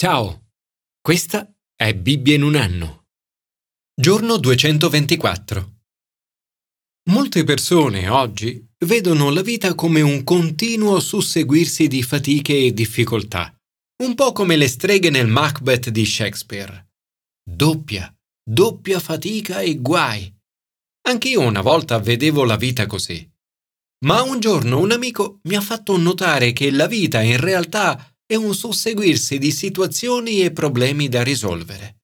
Ciao, questa è Bibbia in un anno. Giorno 224. Molte persone oggi vedono la vita come un continuo susseguirsi di fatiche e difficoltà, un po' come le streghe nel Macbeth di Shakespeare. Doppia, doppia fatica e guai. Anch'io una volta vedevo la vita così. Ma un giorno un amico mi ha fatto notare che la vita in realtà è un susseguirsi di situazioni e problemi da risolvere.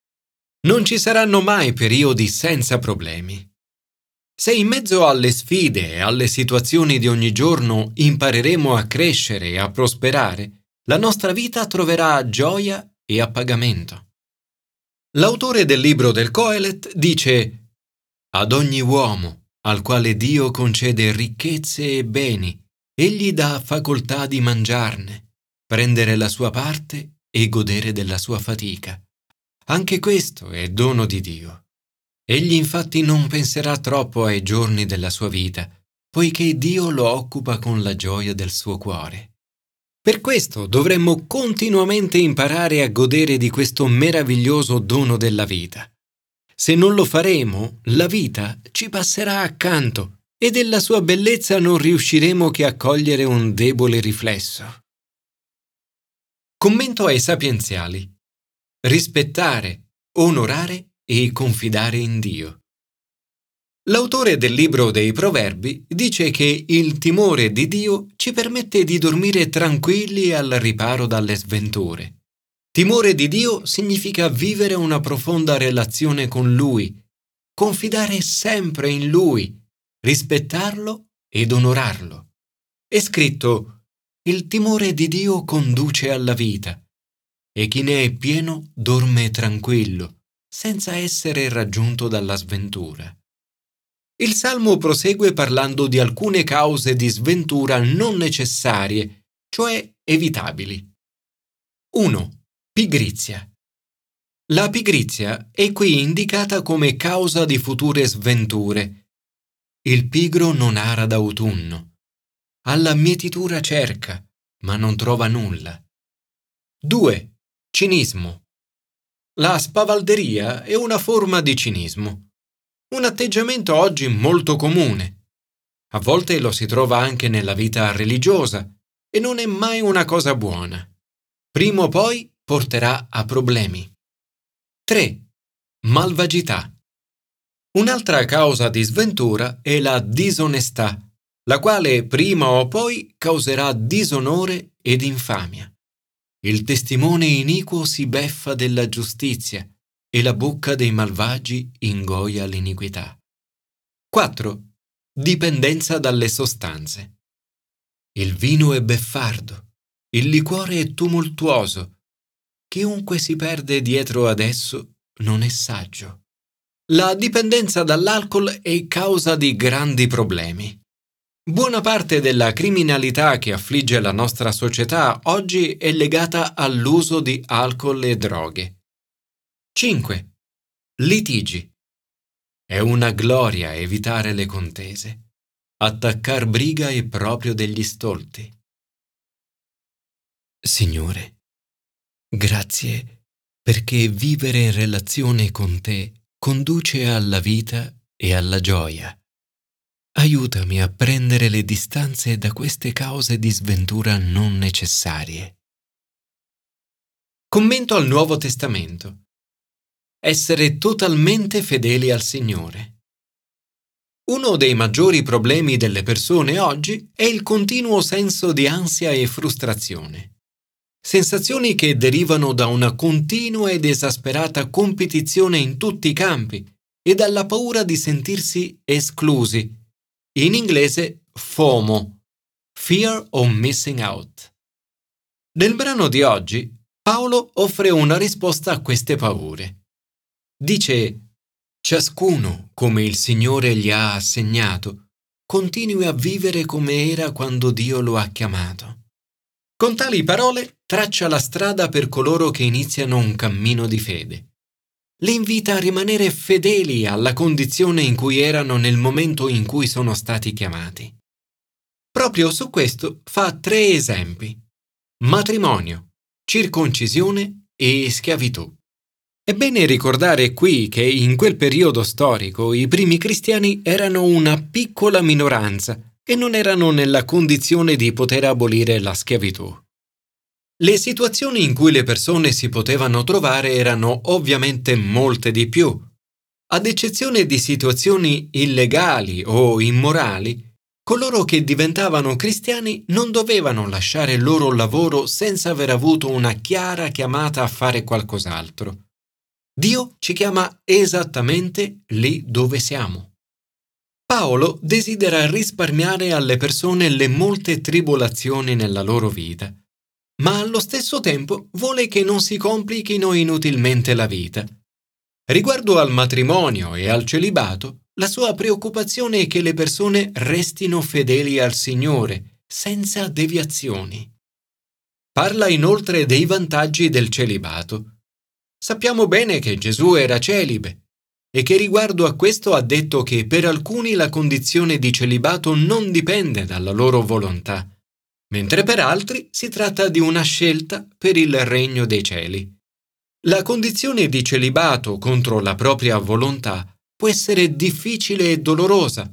Non ci saranno mai periodi senza problemi. Se in mezzo alle sfide e alle situazioni di ogni giorno impareremo a crescere e a prosperare, la nostra vita troverà gioia e appagamento. L'autore del libro del Coelet dice Ad ogni uomo, al quale Dio concede ricchezze e beni, egli dà facoltà di mangiarne prendere la sua parte e godere della sua fatica. Anche questo è dono di Dio. Egli infatti non penserà troppo ai giorni della sua vita, poiché Dio lo occupa con la gioia del suo cuore. Per questo dovremmo continuamente imparare a godere di questo meraviglioso dono della vita. Se non lo faremo, la vita ci passerà accanto e della sua bellezza non riusciremo che a cogliere un debole riflesso. Commento ai sapienziali. Rispettare, onorare e confidare in Dio. L'autore del libro dei Proverbi dice che il timore di Dio ci permette di dormire tranquilli al riparo dalle sventure. Timore di Dio significa vivere una profonda relazione con Lui, confidare sempre in Lui, rispettarlo ed onorarlo. È scritto il timore di Dio conduce alla vita e chi ne è pieno dorme tranquillo, senza essere raggiunto dalla sventura. Il Salmo prosegue parlando di alcune cause di sventura non necessarie, cioè evitabili. 1. Pigrizia. La pigrizia è qui indicata come causa di future sventure. Il pigro non ara d'autunno alla mietitura cerca, ma non trova nulla. 2. Cinismo. La spavalderia è una forma di cinismo, un atteggiamento oggi molto comune. A volte lo si trova anche nella vita religiosa e non è mai una cosa buona. Prima o poi porterà a problemi. 3. Malvagità. Un'altra causa di sventura è la disonestà la quale prima o poi causerà disonore ed infamia. Il testimone iniquo si beffa della giustizia e la bocca dei malvagi ingoia l'iniquità. 4. Dipendenza dalle sostanze. Il vino è beffardo, il liquore è tumultuoso. Chiunque si perde dietro ad esso non è saggio. La dipendenza dall'alcol è causa di grandi problemi. Buona parte della criminalità che affligge la nostra società oggi è legata all'uso di alcol e droghe. 5. Litigi. È una gloria evitare le contese. Attaccar briga è proprio degli stolti. Signore, grazie perché vivere in relazione con te conduce alla vita e alla gioia. Aiutami a prendere le distanze da queste cause di sventura non necessarie. Commento al Nuovo Testamento. Essere totalmente fedeli al Signore. Uno dei maggiori problemi delle persone oggi è il continuo senso di ansia e frustrazione. Sensazioni che derivano da una continua ed esasperata competizione in tutti i campi e dalla paura di sentirsi esclusi in inglese FOMO, Fear of Missing Out. Nel brano di oggi Paolo offre una risposta a queste paure. Dice, ciascuno, come il Signore gli ha assegnato, continui a vivere come era quando Dio lo ha chiamato. Con tali parole traccia la strada per coloro che iniziano un cammino di fede li invita a rimanere fedeli alla condizione in cui erano nel momento in cui sono stati chiamati. Proprio su questo fa tre esempi. Matrimonio, circoncisione e schiavitù. È bene ricordare qui che in quel periodo storico i primi cristiani erano una piccola minoranza e non erano nella condizione di poter abolire la schiavitù. Le situazioni in cui le persone si potevano trovare erano ovviamente molte di più. Ad eccezione di situazioni illegali o immorali, coloro che diventavano cristiani non dovevano lasciare il loro lavoro senza aver avuto una chiara chiamata a fare qualcos'altro. Dio ci chiama esattamente lì dove siamo. Paolo desidera risparmiare alle persone le molte tribolazioni nella loro vita ma allo stesso tempo vuole che non si complichino inutilmente la vita. Riguardo al matrimonio e al celibato, la sua preoccupazione è che le persone restino fedeli al Signore, senza deviazioni. Parla inoltre dei vantaggi del celibato. Sappiamo bene che Gesù era celibe e che riguardo a questo ha detto che per alcuni la condizione di celibato non dipende dalla loro volontà mentre per altri si tratta di una scelta per il regno dei cieli. La condizione di celibato contro la propria volontà può essere difficile e dolorosa,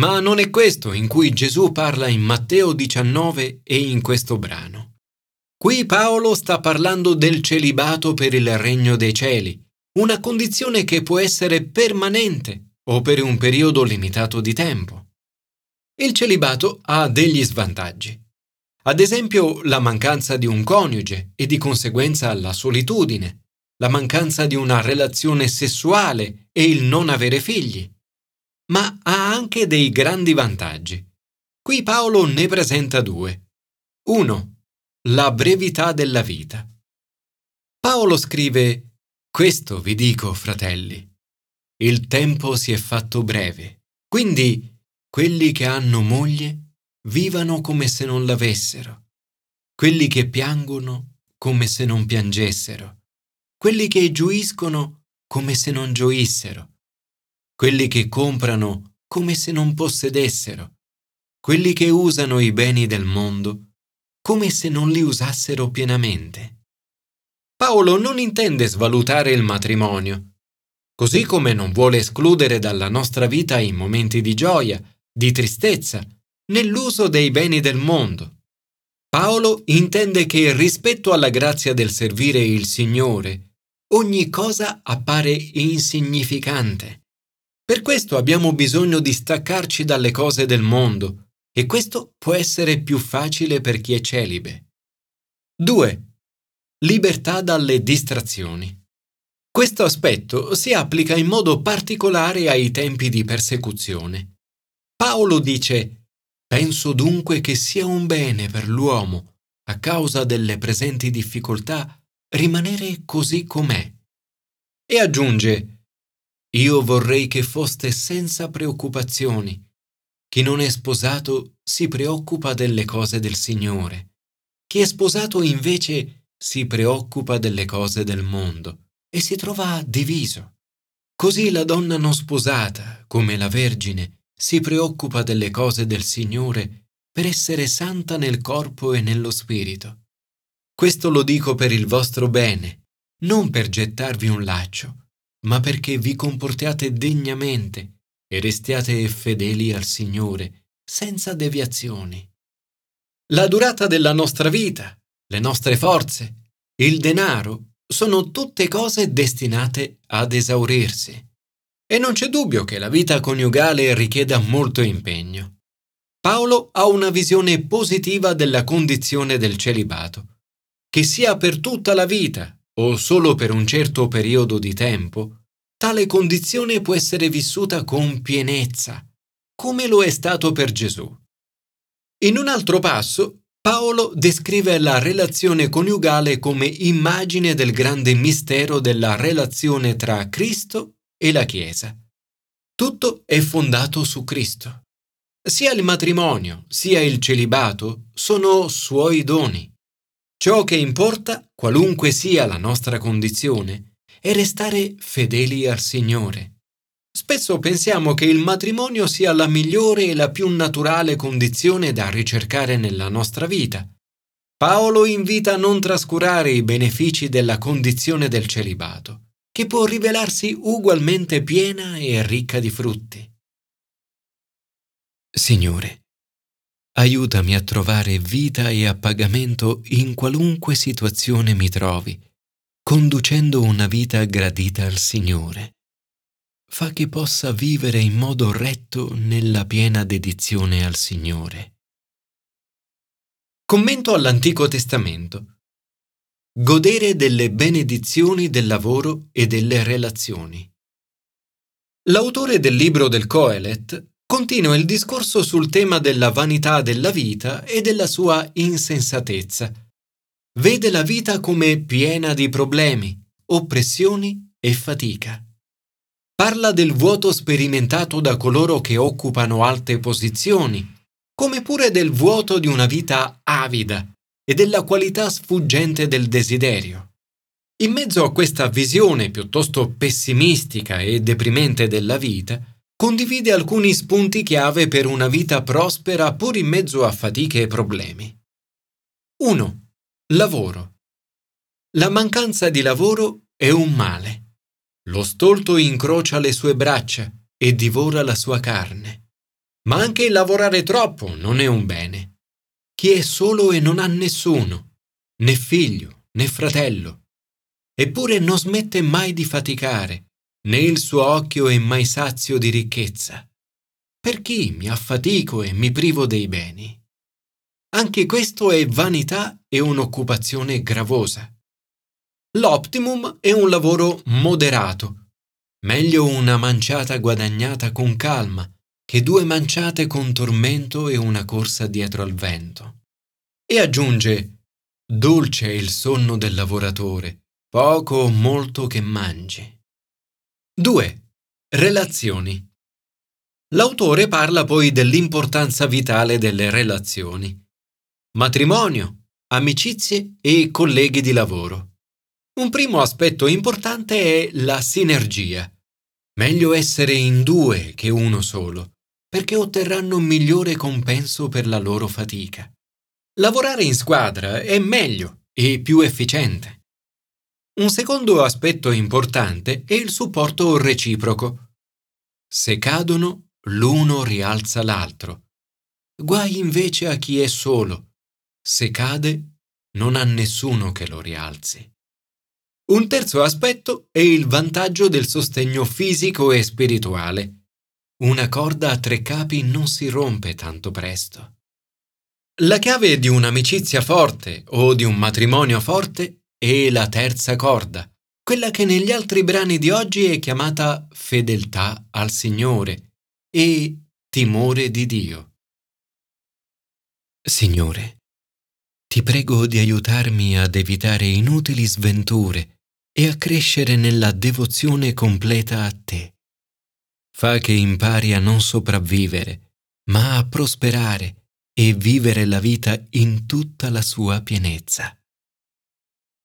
ma non è questo in cui Gesù parla in Matteo 19 e in questo brano. Qui Paolo sta parlando del celibato per il regno dei cieli, una condizione che può essere permanente o per un periodo limitato di tempo. Il celibato ha degli svantaggi. Ad esempio la mancanza di un coniuge e di conseguenza la solitudine, la mancanza di una relazione sessuale e il non avere figli. Ma ha anche dei grandi vantaggi. Qui Paolo ne presenta due. 1. La brevità della vita. Paolo scrive, Questo vi dico, fratelli, il tempo si è fatto breve, quindi quelli che hanno moglie vivano come se non l'avessero, quelli che piangono come se non piangessero, quelli che gioiscono come se non gioissero, quelli che comprano come se non possedessero, quelli che usano i beni del mondo come se non li usassero pienamente. Paolo non intende svalutare il matrimonio, così come non vuole escludere dalla nostra vita i momenti di gioia, di tristezza, nell'uso dei beni del mondo. Paolo intende che rispetto alla grazia del servire il Signore, ogni cosa appare insignificante. Per questo abbiamo bisogno di staccarci dalle cose del mondo e questo può essere più facile per chi è celibe. 2. Libertà dalle distrazioni. Questo aspetto si applica in modo particolare ai tempi di persecuzione. Paolo dice Penso dunque che sia un bene per l'uomo, a causa delle presenti difficoltà, rimanere così com'è. E aggiunge, Io vorrei che foste senza preoccupazioni. Chi non è sposato si preoccupa delle cose del Signore. Chi è sposato invece si preoccupa delle cose del mondo e si trova diviso. Così la donna non sposata, come la Vergine, si preoccupa delle cose del Signore per essere santa nel corpo e nello spirito. Questo lo dico per il vostro bene, non per gettarvi un laccio, ma perché vi comportiate degnamente e restiate fedeli al Signore, senza deviazioni. La durata della nostra vita, le nostre forze, il denaro sono tutte cose destinate ad esaurirsi. E non c'è dubbio che la vita coniugale richieda molto impegno. Paolo ha una visione positiva della condizione del celibato. Che sia per tutta la vita o solo per un certo periodo di tempo, tale condizione può essere vissuta con pienezza, come lo è stato per Gesù. In un altro passo, Paolo descrive la relazione coniugale come immagine del grande mistero della relazione tra Cristo e la Chiesa. Tutto è fondato su Cristo. Sia il matrimonio sia il celibato sono suoi doni. Ciò che importa, qualunque sia la nostra condizione, è restare fedeli al Signore. Spesso pensiamo che il matrimonio sia la migliore e la più naturale condizione da ricercare nella nostra vita. Paolo invita a non trascurare i benefici della condizione del celibato, che può rivelarsi ugualmente piena e ricca di frutti. Signore, aiutami a trovare vita e appagamento in qualunque situazione mi trovi, conducendo una vita gradita al Signore. Fa che possa vivere in modo retto nella piena dedizione al Signore. Commento all'Antico Testamento. Godere delle benedizioni del lavoro e delle relazioni. L'autore del libro del Coelet continua il discorso sul tema della vanità della vita e della sua insensatezza. Vede la vita come piena di problemi, oppressioni e fatica. Parla del vuoto sperimentato da coloro che occupano alte posizioni come pure del vuoto di una vita avida e della qualità sfuggente del desiderio. In mezzo a questa visione piuttosto pessimistica e deprimente della vita, condivide alcuni spunti chiave per una vita prospera pur in mezzo a fatiche e problemi. 1. Lavoro. La mancanza di lavoro è un male. Lo stolto incrocia le sue braccia e divora la sua carne. Ma anche lavorare troppo non è un bene. Chi è solo e non ha nessuno, né figlio né fratello, eppure non smette mai di faticare, né il suo occhio è mai sazio di ricchezza. Per chi mi affatico e mi privo dei beni? Anche questo è vanità e un'occupazione gravosa. L'optimum è un lavoro moderato, meglio una manciata guadagnata con calma, che due manciate con tormento e una corsa dietro al vento. E aggiunge, dolce è il sonno del lavoratore, poco o molto che mangi. 2. Relazioni. L'autore parla poi dell'importanza vitale delle relazioni. Matrimonio, amicizie e colleghi di lavoro. Un primo aspetto importante è la sinergia. Meglio essere in due che uno solo perché otterranno migliore compenso per la loro fatica. Lavorare in squadra è meglio e più efficiente. Un secondo aspetto importante è il supporto reciproco. Se cadono, l'uno rialza l'altro. Guai invece a chi è solo. Se cade, non ha nessuno che lo rialzi. Un terzo aspetto è il vantaggio del sostegno fisico e spirituale una corda a tre capi non si rompe tanto presto. La chiave di un'amicizia forte o di un matrimonio forte è la terza corda, quella che negli altri brani di oggi è chiamata fedeltà al Signore e timore di Dio. Signore, ti prego di aiutarmi ad evitare inutili sventure e a crescere nella devozione completa a te. Fa che impari a non sopravvivere, ma a prosperare e vivere la vita in tutta la sua pienezza.